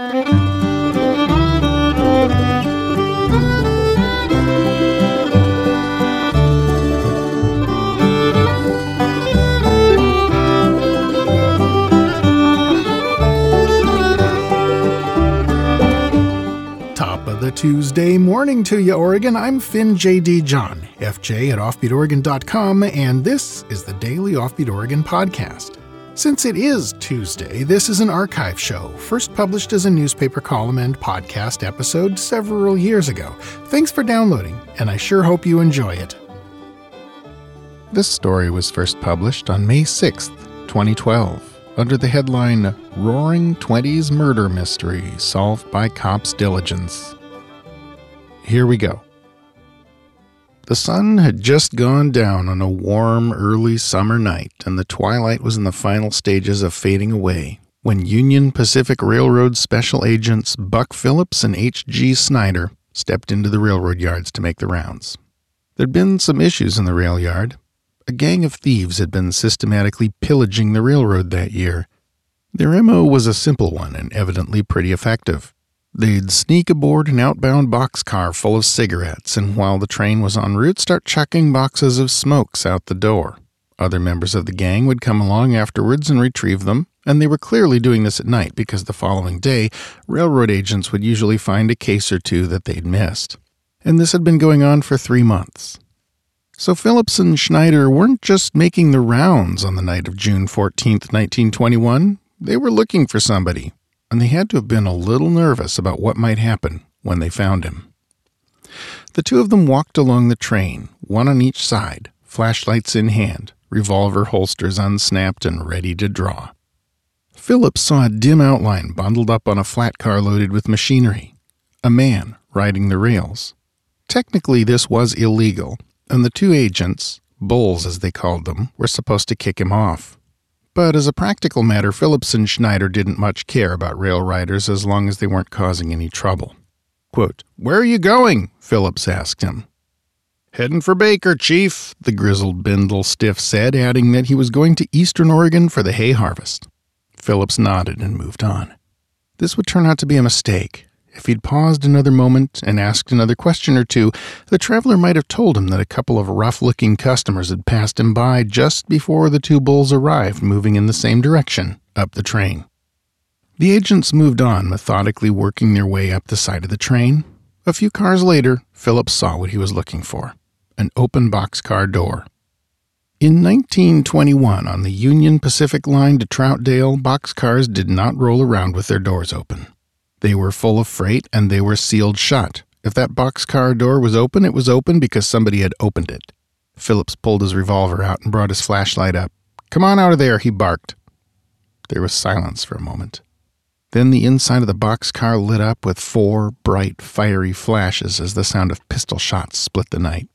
Top of the Tuesday morning to you, Oregon. I'm Finn J.D. John, FJ at OffbeatOregon.com, and this is the Daily Offbeat Oregon podcast. Since it is Tuesday, this is an archive show, first published as a newspaper column and podcast episode several years ago. Thanks for downloading, and I sure hope you enjoy it. This story was first published on May 6th, 2012 under the headline Roaring Twenties Murder Mystery Solved by Cops' Diligence. Here we go. The sun had just gone down on a warm, early summer night, and the twilight was in the final stages of fading away when Union Pacific Railroad special agents Buck Phillips and H.G. Schneider stepped into the railroad yards to make the rounds. There'd been some issues in the rail yard, a gang of thieves had been systematically pillaging the railroad that year. Their MO was a simple one and evidently pretty effective. They'd sneak aboard an outbound boxcar full of cigarettes, and while the train was en route, start chucking boxes of smokes out the door. Other members of the gang would come along afterwards and retrieve them, and they were clearly doing this at night because the following day, railroad agents would usually find a case or two that they'd missed. And this had been going on for three months. So Phillips and Schneider weren't just making the rounds on the night of June 14, 1921. They were looking for somebody, and they had to have been a little nervous about what might happen when they found him. The two of them walked along the train, one on each side, flashlights in hand, revolver holsters unsnapped and ready to draw. Phillips saw a dim outline bundled up on a flat car loaded with machinery. A man riding the rails. Technically, this was illegal, and the two agents, bulls as they called them, were supposed to kick him off. But as a practical matter, Phillips and Schneider didn't much care about rail riders as long as they weren't causing any trouble. Quote, Where are you going? Phillips asked him. Heading for Baker, Chief, the grizzled bindle stiff said, adding that he was going to eastern Oregon for the hay harvest. Phillips nodded and moved on. This would turn out to be a mistake. If he'd paused another moment and asked another question or two, the traveler might have told him that a couple of rough looking customers had passed him by just before the two bulls arrived, moving in the same direction, up the train. The agents moved on, methodically working their way up the side of the train. A few cars later, Phillips saw what he was looking for an open boxcar door. In 1921, on the Union Pacific Line to Troutdale, boxcars did not roll around with their doors open. They were full of freight and they were sealed shut. If that boxcar door was open, it was open because somebody had opened it. Phillips pulled his revolver out and brought his flashlight up. Come on out of there, he barked. There was silence for a moment. Then the inside of the boxcar lit up with four bright, fiery flashes as the sound of pistol shots split the night.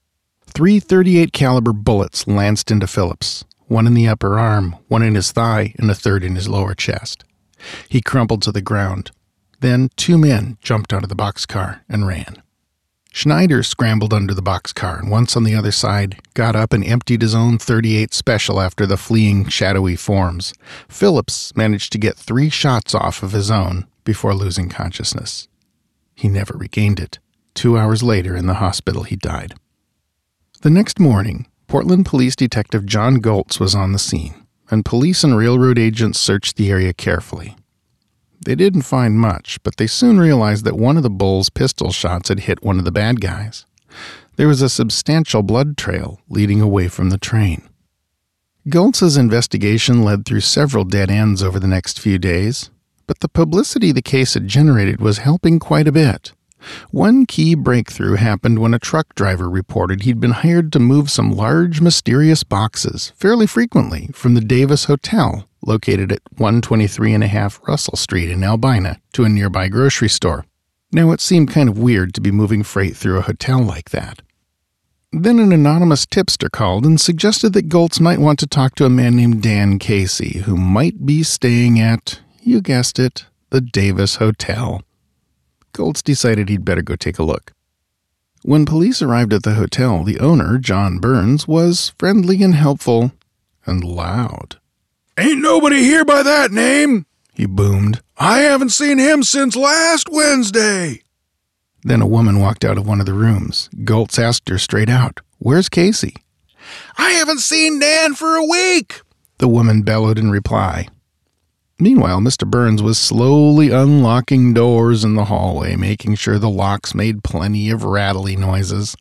Three 38 caliber bullets lanced into Phillips, one in the upper arm, one in his thigh, and a third in his lower chest. He crumpled to the ground, then two men jumped out of the boxcar and ran. Schneider scrambled under the boxcar and once on the other side, got up and emptied his own 38 special after the fleeing shadowy forms. Phillips managed to get three shots off of his own before losing consciousness. He never regained it. Two hours later, in the hospital, he died. The next morning, Portland Police Detective John Goltz was on the scene, and police and railroad agents searched the area carefully. They didn't find much, but they soon realized that one of the bull's pistol shots had hit one of the bad guys. There was a substantial blood trail leading away from the train. Goltz's investigation led through several dead ends over the next few days, but the publicity the case had generated was helping quite a bit. One key breakthrough happened when a truck driver reported he'd been hired to move some large, mysterious boxes fairly frequently from the Davis Hotel located at 123.5 Russell Street in Albina, to a nearby grocery store. Now, it seemed kind of weird to be moving freight through a hotel like that. Then an anonymous tipster called and suggested that Goltz might want to talk to a man named Dan Casey, who might be staying at, you guessed it, the Davis Hotel. Goltz decided he'd better go take a look. When police arrived at the hotel, the owner, John Burns, was friendly and helpful and loud. Ain't nobody here by that name, he boomed. I haven't seen him since last Wednesday. Then a woman walked out of one of the rooms. Goltz asked her straight out, Where's Casey? I haven't seen Dan for a week, the woman bellowed in reply. Meanwhile, Mr. Burns was slowly unlocking doors in the hallway, making sure the locks made plenty of rattly noises.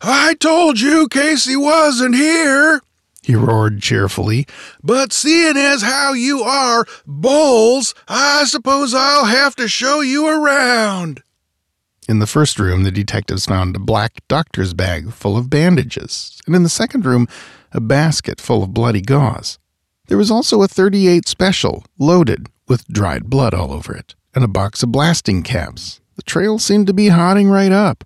I told you Casey wasn't here, he roared cheerfully. But seeing as how you are bulls, I suppose I'll have to show you around. In the first room, the detectives found a black doctor's bag full of bandages, and in the second room, a basket full of bloody gauze. There was also a 38 special, loaded, with dried blood all over it, and a box of blasting caps. The trail seemed to be hotting right up.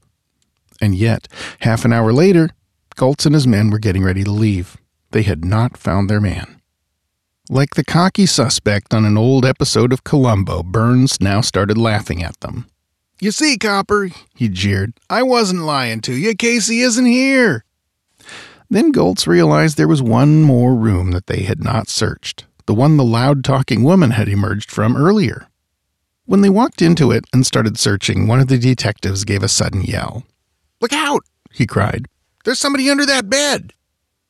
And yet, half an hour later, Goltz and his men were getting ready to leave. They had not found their man. Like the cocky suspect on an old episode of Columbo, Burns now started laughing at them. You see, Copper, he jeered, I wasn't lying to you. Casey isn't here. Then Goltz realized there was one more room that they had not searched, the one the loud talking woman had emerged from earlier. When they walked into it and started searching, one of the detectives gave a sudden yell. Look out! he cried. There's somebody under that bed!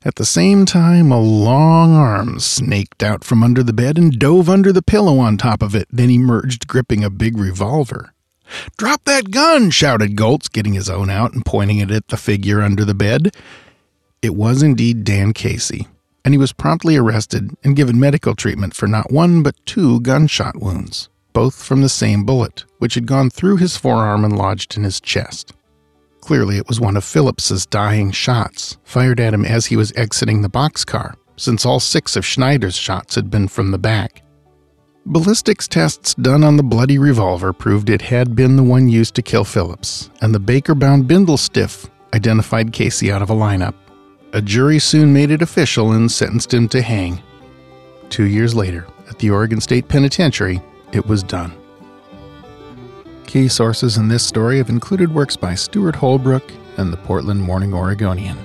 At the same time, a long arm snaked out from under the bed and dove under the pillow on top of it, then emerged gripping a big revolver. Drop that gun! shouted Goltz, getting his own out and pointing it at the figure under the bed. It was indeed Dan Casey, and he was promptly arrested and given medical treatment for not one but two gunshot wounds, both from the same bullet, which had gone through his forearm and lodged in his chest. Clearly, it was one of Phillips's dying shots, fired at him as he was exiting the boxcar, since all six of Schneider's shots had been from the back. Ballistics tests done on the bloody revolver proved it had been the one used to kill Phillips, and the Baker bound bindle stiff identified Casey out of a lineup. A jury soon made it official and sentenced him to hang. Two years later, at the Oregon State Penitentiary, it was done. Key sources in this story have included works by Stewart Holbrook and the Portland Morning Oregonian.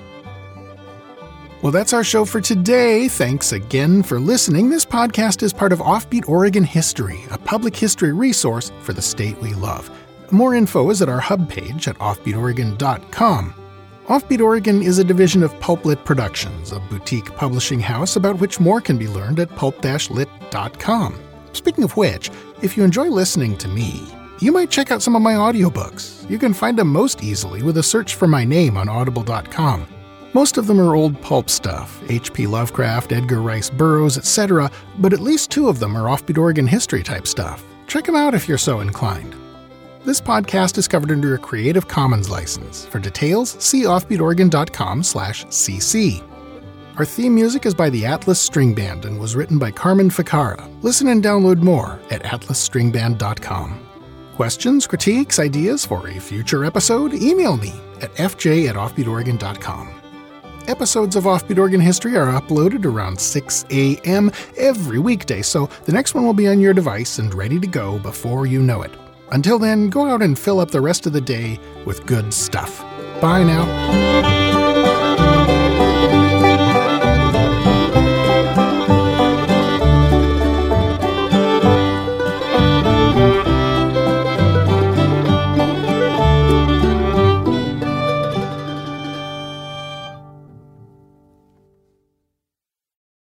Well, that's our show for today. Thanks again for listening. This podcast is part of Offbeat Oregon History, a public history resource for the state we love. More info is at our hub page at offbeatoregon.com. Offbeat Oregon is a division of Pulplit Productions, a boutique publishing house about which more can be learned at pulp-lit.com. Speaking of which, if you enjoy listening to me, you might check out some of my audiobooks. You can find them most easily with a search for my name on audible.com. Most of them are old pulp stuff H.P. Lovecraft, Edgar Rice Burroughs, etc., but at least two of them are offbeat Oregon history type stuff. Check them out if you're so inclined. This podcast is covered under a Creative Commons license. For details, see offbeatoregon.com/cc. Our theme music is by the Atlas String Band and was written by Carmen Ficara. Listen and download more at atlasstringband.com. Questions, critiques, ideas for a future episode? Email me at fj at offbeatoregon.com. Episodes of Offbeat Oregon History are uploaded around 6 a.m. every weekday, so the next one will be on your device and ready to go before you know it. Until then, go out and fill up the rest of the day with good stuff. Bye now.